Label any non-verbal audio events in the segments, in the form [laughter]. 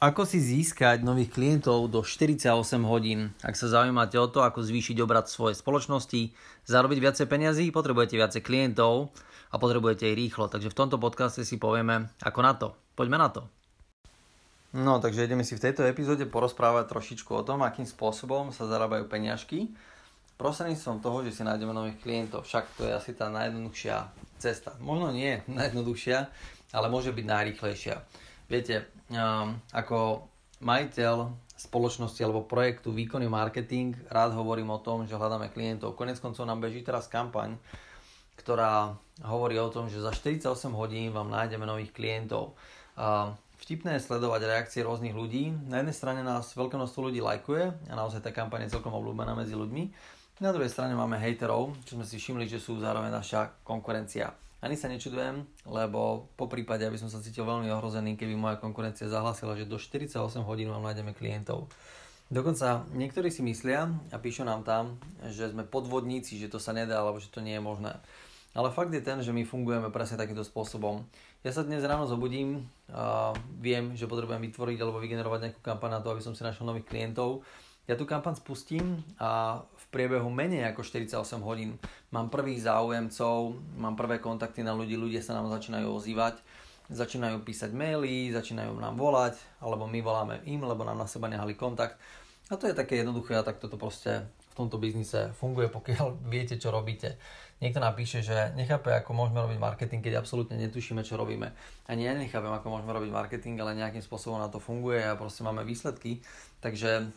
Ako si získať nových klientov do 48 hodín? Ak sa zaujímate o to, ako zvýšiť obrad svojej spoločnosti, zarobiť viacej peniazí, potrebujete viacej klientov a potrebujete ich rýchlo. Takže v tomto podcaste si povieme, ako na to. Poďme na to. No, takže ideme si v tejto epizóde porozprávať trošičku o tom, akým spôsobom sa zarábajú peniažky. Prostredníctvom toho, že si nájdeme nových klientov, však to je asi tá najjednoduchšia cesta. Možno nie najjednoduchšia, ale môže byť najrýchlejšia. Viete, um, ako majiteľ spoločnosti alebo projektu Výkonný marketing rád hovorím o tom, že hľadáme klientov. Konec koncov nám beží teraz kampaň, ktorá hovorí o tom, že za 48 hodín vám nájdeme nových klientov. Uh, vtipné je sledovať reakcie rôznych ľudí. Na jednej strane nás veľké množstvo ľudí lajkuje a naozaj tá kampaň je celkom obľúbená medzi ľuďmi. Na druhej strane máme hejterov, čo sme si všimli, že sú zároveň naša konkurencia. Ani sa nečudujem, lebo po prípade, aby som sa cítil veľmi ohrozený, keby moja konkurencia zahlasila, že do 48 hodín vám nájdeme klientov. Dokonca niektorí si myslia a píšu nám tam, že sme podvodníci, že to sa nedá, alebo že to nie je možné. Ale fakt je ten, že my fungujeme presne takýmto spôsobom. Ja sa dnes ráno zobudím a viem, že potrebujem vytvoriť alebo vygenerovať nejakú kampaň na to, aby som si našiel nových klientov ja tú kampaň spustím a v priebehu menej ako 48 hodín mám prvých záujemcov, mám prvé kontakty na ľudí, ľudia sa nám začínajú ozývať, začínajú písať maily, začínajú nám volať, alebo my voláme im, lebo nám na seba nehali kontakt. A to je také jednoduché a tak toto proste v tomto biznise funguje, pokiaľ viete, čo robíte. Niekto napíše, že nechápe, ako môžeme robiť marketing, keď absolútne netušíme, čo robíme. Ani ja nechápem, ako môžeme robiť marketing, ale nejakým spôsobom na to funguje a proste máme výsledky. Takže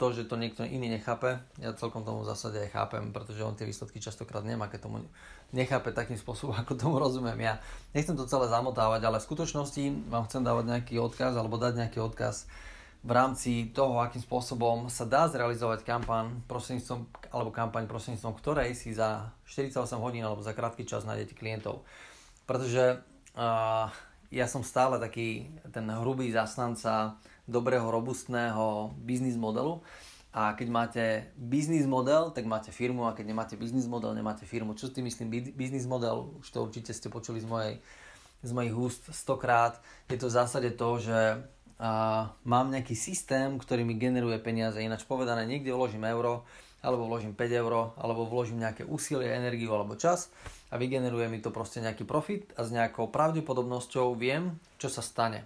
to, že to niekto iný nechápe, ja celkom tomu v zásade aj chápem, pretože on tie výsledky častokrát nemá, keď tomu nechápe takým spôsobom, [laughs] ako tomu rozumiem ja. Nechcem to celé zamotávať, ale v skutočnosti vám chcem dávať nejaký odkaz alebo dať nejaký odkaz v rámci toho, akým spôsobom sa dá zrealizovať kampaň prostredníctvom, alebo kampaň prostredníctvom ktorej si za 48 hodín alebo za krátky čas nájdete klientov. Pretože uh, ja som stále taký ten hrubý zastanca dobrého, robustného biznis modelu a keď máte biznis model, tak máte firmu a keď nemáte biznis model, nemáte firmu. Čo s tým myslím biznis model? Už to určite ste počuli z mojej z mojich úst stokrát. Je to v zásade to, že a mám nejaký systém, ktorý mi generuje peniaze. Ináč povedané, niekde vložím euro, alebo vložím 5 euro, alebo vložím nejaké úsilie, energiu alebo čas a vygeneruje mi to proste nejaký profit a s nejakou pravdepodobnosťou viem, čo sa stane.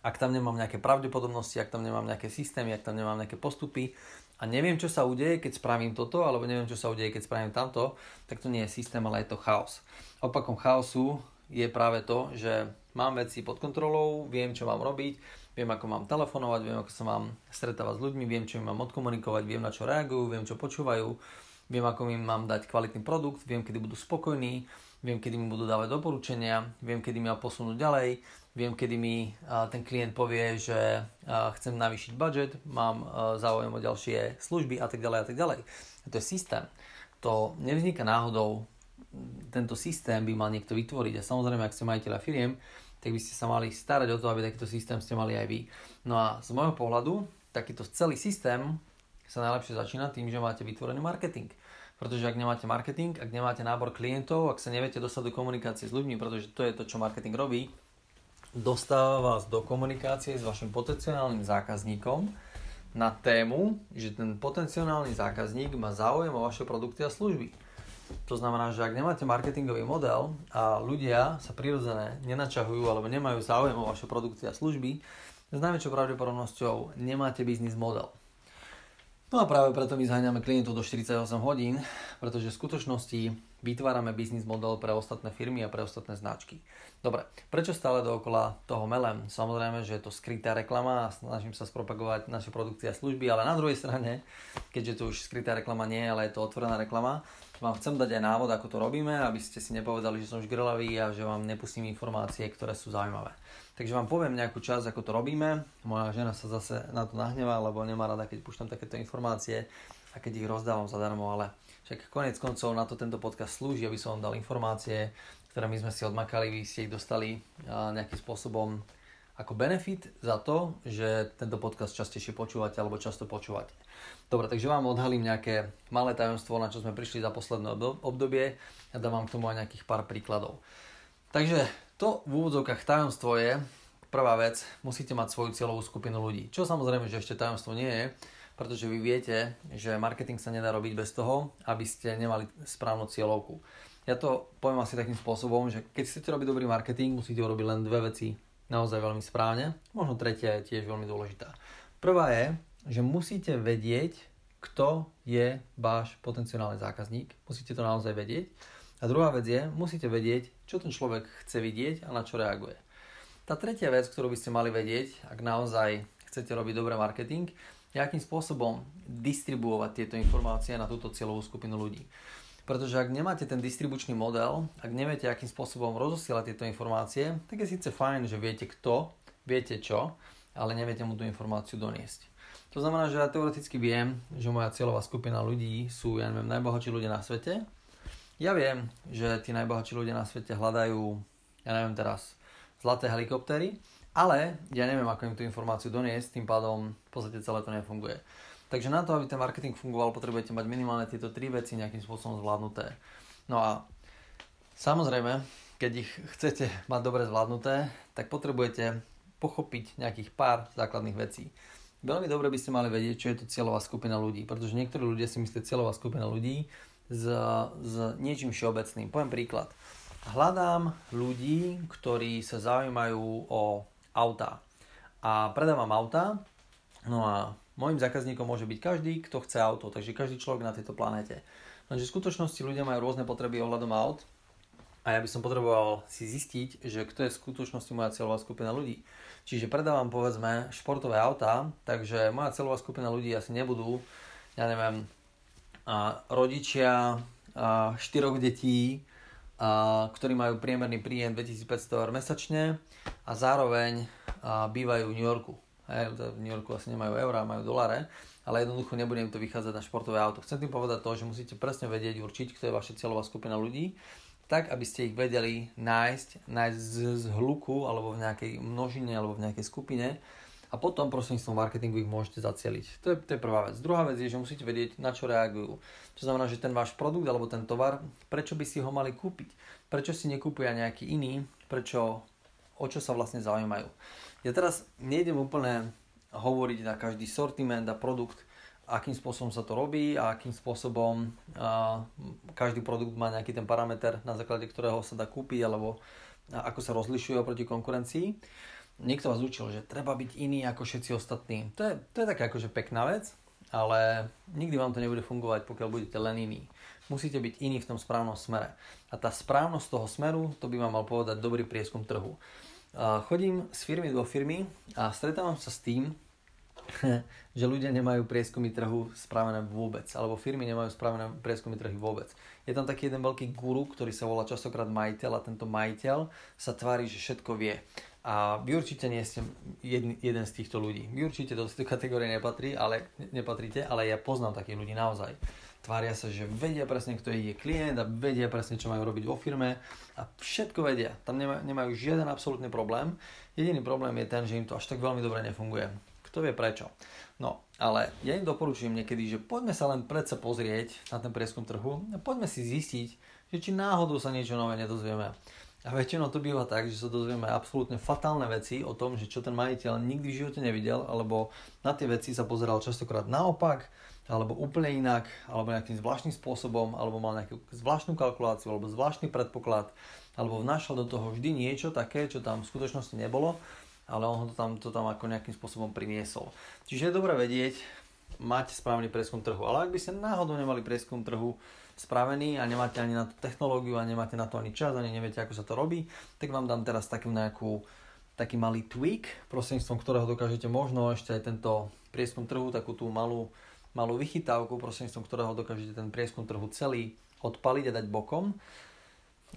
Ak tam nemám nejaké pravdepodobnosti, ak tam nemám nejaké systémy, ak tam nemám nejaké postupy a neviem, čo sa udeje, keď spravím toto, alebo neviem, čo sa udeje, keď spravím tamto, tak to nie je systém, ale je to chaos. Opakom chaosu je práve to, že mám veci pod kontrolou, viem, čo mám robiť, viem, ako mám telefonovať, viem, ako sa mám stretávať s ľuďmi, viem, čo im mám odkomunikovať, viem, na čo reagujú, viem, čo počúvajú, viem, ako im mám dať kvalitný produkt, viem, kedy budú spokojní, viem, kedy mi budú dávať doporučenia, viem, kedy ma posunúť ďalej, viem, kedy mi ten klient povie, že chcem navýšiť budget, mám záujem o ďalšie služby a tak ďalej a tak ďalej. A to je systém. To nevzniká náhodou, tento systém by mal niekto vytvoriť a samozrejme, ak ste majiteľa firiem, tak by ste sa mali starať o to, aby takýto systém ste mali aj vy. No a z môjho pohľadu, takýto celý systém sa najlepšie začína tým, že máte vytvorený marketing. Pretože ak nemáte marketing, ak nemáte nábor klientov, ak sa neviete dostať do komunikácie s ľuďmi, pretože to je to, čo marketing robí, dostáva vás do komunikácie s vašim potenciálnym zákazníkom na tému, že ten potenciálny zákazník má záujem o vaše produkty a služby. To znamená, že ak nemáte marketingový model a ľudia sa prirodzené nenačahujú alebo nemajú záujem o vaše produkty a služby, s najväčšou pravdepodobnosťou nemáte biznis model. No a práve preto my zháňame klientov do 48 hodín, pretože v skutočnosti vytvárame biznis model pre ostatné firmy a pre ostatné značky. Dobre, prečo stále dookola toho melem? Samozrejme, že je to skrytá reklama a snažím sa spropagovať naše produkty a služby, ale na druhej strane, keďže to už skrytá reklama nie ale je to otvorená reklama, vám chcem dať aj návod, ako to robíme, aby ste si nepovedali, že som žgrlavý a že vám nepustím informácie, ktoré sú zaujímavé. Takže vám poviem nejakú časť, ako to robíme. Moja žena sa zase na to nahnevá, lebo nemá rada, keď púšťam takéto informácie a keď ich rozdávam zadarmo, ale však konec koncov na to tento podcast slúži, aby som vám dal informácie, ktoré my sme si odmakali, vy ste ich dostali nejakým spôsobom ako benefit za to, že tento podcast častejšie počúvate alebo často počúvate. Dobre, takže vám odhalím nejaké malé tajomstvo, na čo sme prišli za posledné obdobie a dám vám k tomu aj nejakých pár príkladov. Takže to v úvodzovkách tajomstvo je prvá vec, musíte mať svoju cieľovú skupinu ľudí. Čo samozrejme, že ešte tajomstvo nie je, pretože vy viete, že marketing sa nedá robiť bez toho, aby ste nemali správnu cieľovku. Ja to poviem asi takým spôsobom, že keď chcete robiť dobrý marketing, musíte urobiť len dve veci naozaj veľmi správne. Možno tretia je tiež veľmi dôležitá. Prvá je, že musíte vedieť, kto je váš potenciálny zákazník. Musíte to naozaj vedieť. A druhá vec je, musíte vedieť, čo ten človek chce vidieť a na čo reaguje. Tá tretia vec, ktorú by ste mali vedieť, ak naozaj chcete robiť dobrý marketing, akým spôsobom distribuovať tieto informácie na túto cieľovú skupinu ľudí. Pretože ak nemáte ten distribučný model, ak neviete, akým spôsobom rozosielať tieto informácie, tak je síce fajn, že viete kto, viete čo, ale neviete mu tú informáciu doniesť. To znamená, že ja teoreticky viem, že moja cieľová skupina ľudí sú, ja neviem, najbohatší ľudia na svete. Ja viem, že tí najbohatší ľudia na svete hľadajú, ja neviem teraz, zlaté helikoptery, ale ja neviem, ako im tú informáciu doniesť, tým pádom v podstate celé to nefunguje. Takže na to, aby ten marketing fungoval, potrebujete mať minimálne tieto tri veci nejakým spôsobom zvládnuté. No a samozrejme, keď ich chcete mať dobre zvládnuté, tak potrebujete pochopiť nejakých pár základných vecí. Veľmi dobre by ste mali vedieť, čo je to cieľová skupina ľudí, pretože niektorí ľudia si myslia cieľová skupina ľudí s, s niečím všeobecným. Poviem príklad. Hľadám ľudí, ktorí sa zaujímajú o auta. A predávam auta, no a môjim zákazníkom môže byť každý, kto chce auto, takže každý človek na tejto planete. Lenže v skutočnosti ľudia majú rôzne potreby ohľadom aut a ja by som potreboval si zistiť, že kto je v skutočnosti moja cieľová skupina ľudí. Čiže predávam povedzme športové autá, takže moja cieľová skupina ľudí asi nebudú, ja neviem, a rodičia a štyroch detí, a, ktorí majú priemerný príjem 2500 eur mesačne a zároveň a, bývajú v New Yorku. Hej, v New Yorku asi nemajú eurá, majú dolare, ale jednoducho nebude to vychádzať na športové auto. Chcem tým povedať to, že musíte presne vedieť, určiť, kto je vaša cieľová skupina ľudí, tak, aby ste ich vedeli nájsť, nájsť z, z hluku, alebo v nejakej množine, alebo v nejakej skupine a potom prostredníctvom marketingu ich môžete zacieliť. To je, to je prvá vec. Druhá vec je, že musíte vedieť, na čo reagujú. To znamená, že ten váš produkt alebo ten tovar, prečo by si ho mali kúpiť? Prečo si nekúpia nejaký iný? Prečo, o čo sa vlastne zaujímajú? Ja teraz nejdem úplne hovoriť na každý sortiment a produkt, akým spôsobom sa to robí a akým spôsobom a, každý produkt má nejaký ten parameter, na základe ktorého sa dá kúpiť alebo ako sa rozlišuje oproti konkurencii niekto vás učil, že treba byť iný ako všetci ostatní. To je, to je taká akože pekná vec, ale nikdy vám to nebude fungovať, pokiaľ budete len iný. Musíte byť iný v tom správnom smere. A tá správnosť toho smeru, to by vám mal povedať dobrý prieskum trhu. Chodím z firmy do firmy a stretávam sa s tým, [laughs] že ľudia nemajú prieskumy trhu spravené vôbec, alebo firmy nemajú spravené prieskumy trhy vôbec. Je tam taký jeden veľký guru, ktorý sa volá častokrát majiteľ a tento majiteľ sa tvári, že všetko vie. A vy určite nie ste jeden, jeden z týchto ľudí. Vy určite do tejto kategórie nepatrí, ale, nepatríte, ale ja poznám takých ľudí naozaj. Tvária sa, že vedia presne, kto je klient a vedia presne, čo majú robiť vo firme a všetko vedia. Tam nema, nemajú žiaden absolútny problém. Jediný problém je ten, že im to až tak veľmi dobre nefunguje. Kto vie prečo. No, ale ja im doporučujem niekedy, že poďme sa len predsa pozrieť na ten prieskum trhu a poďme si zistiť, že či náhodou sa niečo nové nedozvieme. A väčšinou to býva tak, že sa dozvieme absolútne fatálne veci o tom, že čo ten majiteľ nikdy v živote nevidel, alebo na tie veci sa pozeral častokrát naopak, alebo úplne inak, alebo nejakým zvláštnym spôsobom, alebo mal nejakú zvláštnu kalkuláciu, alebo zvláštny predpoklad, alebo vnášal do toho vždy niečo také, čo tam v skutočnosti nebolo, ale on to tam, to tam ako nejakým spôsobom priniesol. Čiže je dobré vedieť, mať správny prieskum trhu. Ale ak by ste náhodou nemali prieskum trhu, spravený a nemáte ani na tú technológiu a nemáte na to ani čas, ani neviete, ako sa to robí, tak vám dám teraz takú nejakú, taký malý tweak, prostredníctvom ktorého dokážete možno ešte aj tento prieskum trhu, takú tú malú, malú vychytávku, prostredníctvom ktorého dokážete ten prieskum trhu celý odpaliť a dať bokom.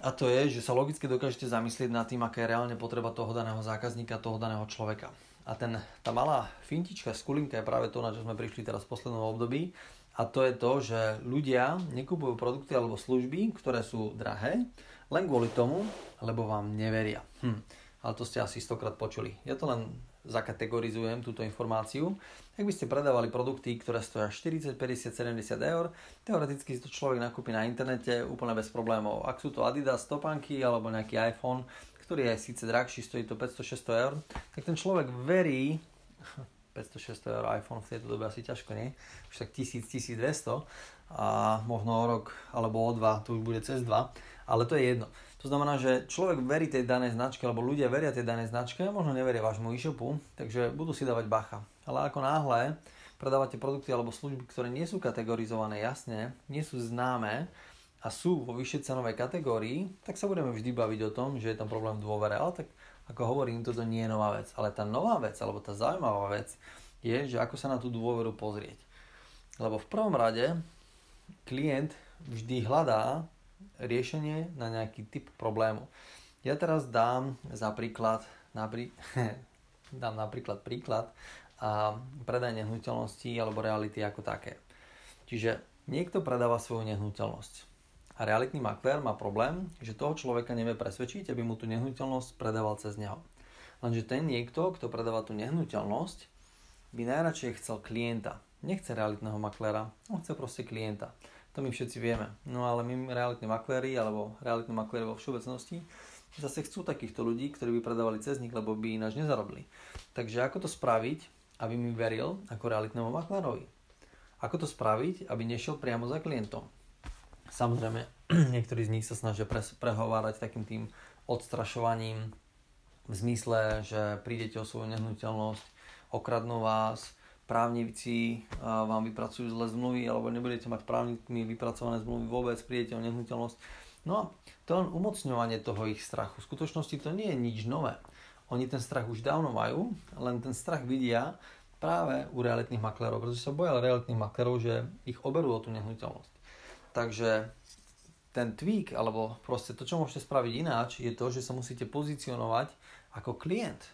A to je, že sa logicky dokážete zamyslieť nad tým, aká je reálne potreba toho daného zákazníka, toho daného človeka. A ten, tá malá fintička, skulinka je práve to, na čo sme prišli teraz v poslednom období, a to je to, že ľudia nekupujú produkty alebo služby, ktoré sú drahé, len kvôli tomu, lebo vám neveria. Hm. Ale to ste asi stokrát počuli. Ja to len zakategorizujem, túto informáciu. Ak by ste predávali produkty, ktoré stoja 40, 50, 70 eur, teoreticky si to človek nakúpi na internete úplne bez problémov. Ak sú to Adidas topánky alebo nejaký iPhone, ktorý je síce drahší, stojí to 500-600 eur, tak ten človek verí, [laughs] 500-600 eur iPhone v tejto dobe asi ťažko, nie? Už tak 1000-1200 a možno o rok alebo o dva, to už bude cez dva, ale to je jedno. To znamená, že človek verí tej danej značke, alebo ľudia veria tej danej značke, možno neveria vášmu e-shopu, takže budú si dávať bacha. Ale ako náhle predávate produkty alebo služby, ktoré nie sú kategorizované jasne, nie sú známe, a sú vo vyššej cenovej kategórii, tak sa budeme vždy baviť o tom, že je tam problém v dôvere. Ale tak ako hovorím, toto nie je nová vec. Ale tá nová vec, alebo tá zaujímavá vec je, že ako sa na tú dôveru pozrieť. Lebo v prvom rade klient vždy hľadá riešenie na nejaký typ problému. Ja teraz dám za príklad, naprí... [laughs] dám napríklad príklad a predaj nehnuteľnosti alebo reality ako také. Čiže niekto predáva svoju nehnuteľnosť a realitný maklér má problém, že toho človeka nevie presvedčiť, aby mu tú nehnuteľnosť predával cez neho. Lenže ten niekto, kto predáva tú nehnuteľnosť, by najradšej chcel klienta. Nechce realitného makléra, on chce proste klienta. To my všetci vieme. No ale my realitní makléri, alebo realitní makléri vo všeobecnosti, zase chcú takýchto ľudí, ktorí by predávali cez nich, lebo by ináč nezarobili. Takže ako to spraviť, aby mi veril ako realitnému maklérovi? Ako to spraviť, aby nešiel priamo za klientom? Samozrejme, [clears throat] niektorí z nich sa snažia pre, prehovárať takým tým odstrašovaním v zmysle, že prídete o svoju nehnuteľnosť, okradnú vás, právnici vám vypracujú zle zmluvy alebo nebudete mať právnikmi vypracované zmluvy vôbec, prídete o nehnuteľnosť. No a to len umocňovanie toho ich strachu. V skutočnosti to nie je nič nové. Oni ten strach už dávno majú, len ten strach vidia práve u realitných maklerov, pretože sa boja realitných maklerov, že ich oberú o tú nehnuteľnosť. Takže ten tweak, alebo proste to, čo môžete spraviť ináč, je to, že sa musíte pozicionovať ako klient,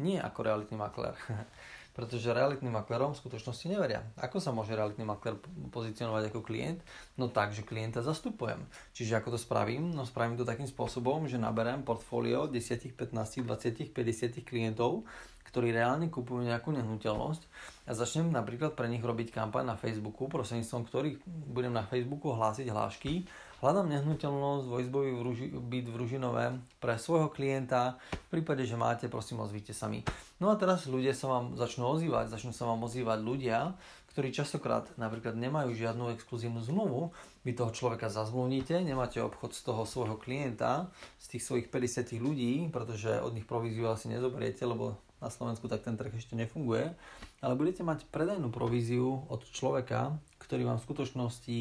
nie ako realitný makler. [laughs] Pretože realitným maklerom v skutočnosti neveria. Ako sa môže realitný makler pozicionovať ako klient? No tak, že klienta zastupujem. Čiže ako to spravím? No spravím to takým spôsobom, že naberiem portfólio 10, 15, 20, 50 klientov, ktorí reálne kupujú nejakú nehnuteľnosť a začnem napríklad pre nich robiť kampaň na Facebooku, prostredníctvom ktorých budem na Facebooku hlásiť hlášky. Hľadám nehnuteľnosť, dvojizbový byt v Ružinové pre svojho klienta. V prípade, že máte, prosím, ozvite sa mi. No a teraz ľudia sa vám začnú ozývať, začnú sa vám ozývať ľudia, ktorí častokrát napríklad nemajú žiadnu exkluzívnu zmluvu, vy toho človeka zazmluvníte, nemáte obchod z toho svojho klienta, z tých svojich 50 ľudí, pretože od nich províziu asi nezoberiete, lebo na Slovensku, tak ten trh ešte nefunguje, ale budete mať predajnú províziu od človeka, ktorý vám v skutočnosti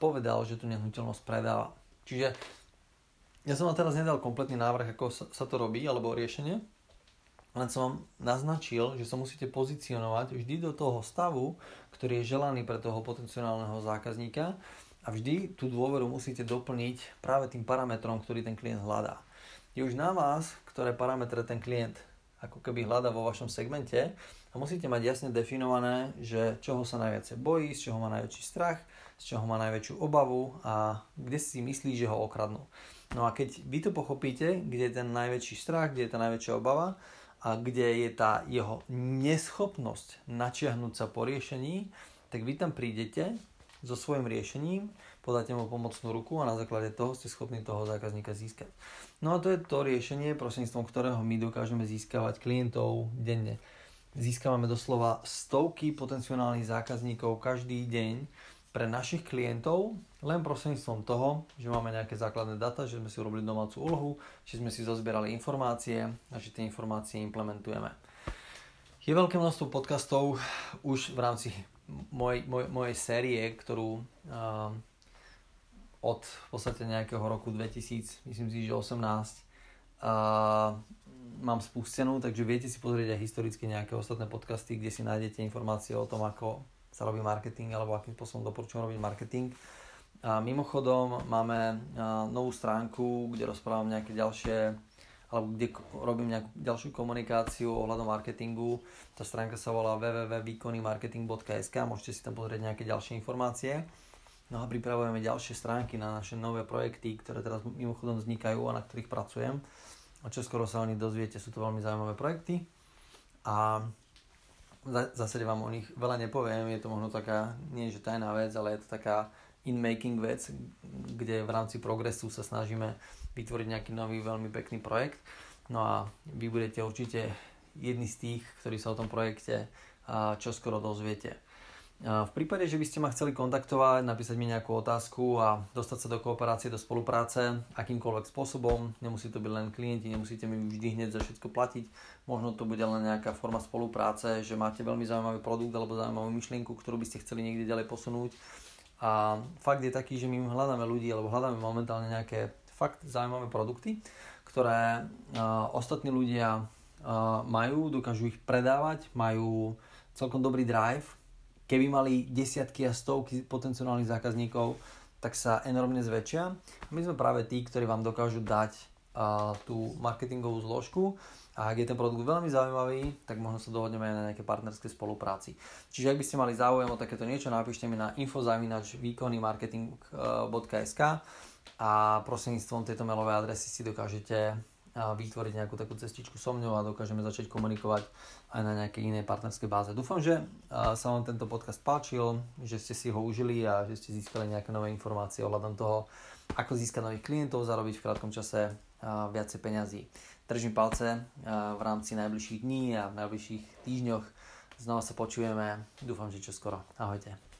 povedal, že tú nehnuteľnosť predáva. Čiže ja som vám teraz nedal kompletný návrh, ako sa to robí, alebo riešenie, len som vám naznačil, že sa musíte pozicionovať vždy do toho stavu, ktorý je želaný pre toho potenciálneho zákazníka a vždy tú dôveru musíte doplniť práve tým parametrom, ktorý ten klient hľadá. Je už na vás, ktoré parametre ten klient ako keby hľada vo vašom segmente a musíte mať jasne definované, že čoho sa najviac bojí, z čoho má najväčší strach, z čoho má najväčšiu obavu a kde si myslí, že ho okradnú. No a keď vy to pochopíte, kde je ten najväčší strach, kde je tá najväčšia obava a kde je tá jeho neschopnosť načiahnuť sa po riešení, tak vy tam prídete so svojím riešením, podáte mu pomocnú ruku a na základe toho ste schopní toho zákazníka získať. No a to je to riešenie, prostredníctvom ktorého my dokážeme získavať klientov denne. Získavame doslova stovky potenciálnych zákazníkov každý deň pre našich klientov len prostredníctvom toho, že máme nejaké základné data, že sme si urobili domácu úlohu, že sme si zozbierali informácie a že tie informácie implementujeme. Je veľké množstvo podcastov už v rámci moj, moj, mojej série, ktorú uh, od v podstate nejakého roku 2000, myslím si, že 18 uh, mám spustenú, takže viete si pozrieť aj historicky nejaké ostatné podcasty, kde si nájdete informácie o tom, ako sa robí marketing alebo akým spôsobom doporučujem robiť marketing. A mimochodom máme novú stránku, kde rozprávam nejaké ďalšie alebo kde robím nejakú ďalšiu komunikáciu ohľadom marketingu. Tá stránka sa volá www.výkonnymarketing.sk, môžete si tam pozrieť nejaké ďalšie informácie. No a pripravujeme ďalšie stránky na naše nové projekty, ktoré teraz mimochodom vznikajú a na ktorých pracujem. A čo skoro sa o nich dozviete, sú to veľmi zaujímavé projekty. A zásade vám o nich veľa nepoviem, je to možno taká, nie že tajná vec, ale je to taká in-making vec, kde v rámci progresu sa snažíme vytvoriť nejaký nový veľmi pekný projekt. No a vy budete určite jedni z tých, ktorí sa o tom projekte čoskoro dozviete. V prípade, že by ste ma chceli kontaktovať, napísať mi nejakú otázku a dostať sa do kooperácie, do spolupráce akýmkoľvek spôsobom, nemusí to byť len klienti, nemusíte mi vždy hneď za všetko platiť, možno to bude len nejaká forma spolupráce, že máte veľmi zaujímavý produkt alebo zaujímavú myšlienku, ktorú by ste chceli niekde ďalej posunúť. A fakt je taký, že my hľadáme ľudí, alebo hľadáme momentálne nejaké fakt zaujímavé produkty, ktoré uh, ostatní ľudia uh, majú, dokážu ich predávať, majú celkom dobrý drive, keby mali desiatky a stovky potenciálnych zákazníkov, tak sa enormne zväčšia. My sme práve tí, ktorí vám dokážu dať tú marketingovú zložku a ak je ten produkt veľmi zaujímavý, tak možno sa dohodneme aj na nejaké partnerské spolupráci. Čiže ak by ste mali záujem o takéto niečo, napíšte mi na info.výkonnymarketing.sk a prostredníctvom tejto mailovej adresy si dokážete vytvoriť nejakú takú cestičku so mňou a dokážeme začať komunikovať aj na nejakej inej partnerskej báze. Dúfam, že sa vám tento podcast páčil, že ste si ho užili a že ste získali nejaké nové informácie ohľadom toho, ako získať nových klientov, zarobiť v krátkom čase viacej peňazí. Držím palce v rámci najbližších dní a v najbližších týždňoch. Znova sa počujeme. Dúfam, že čoskoro. Ahojte.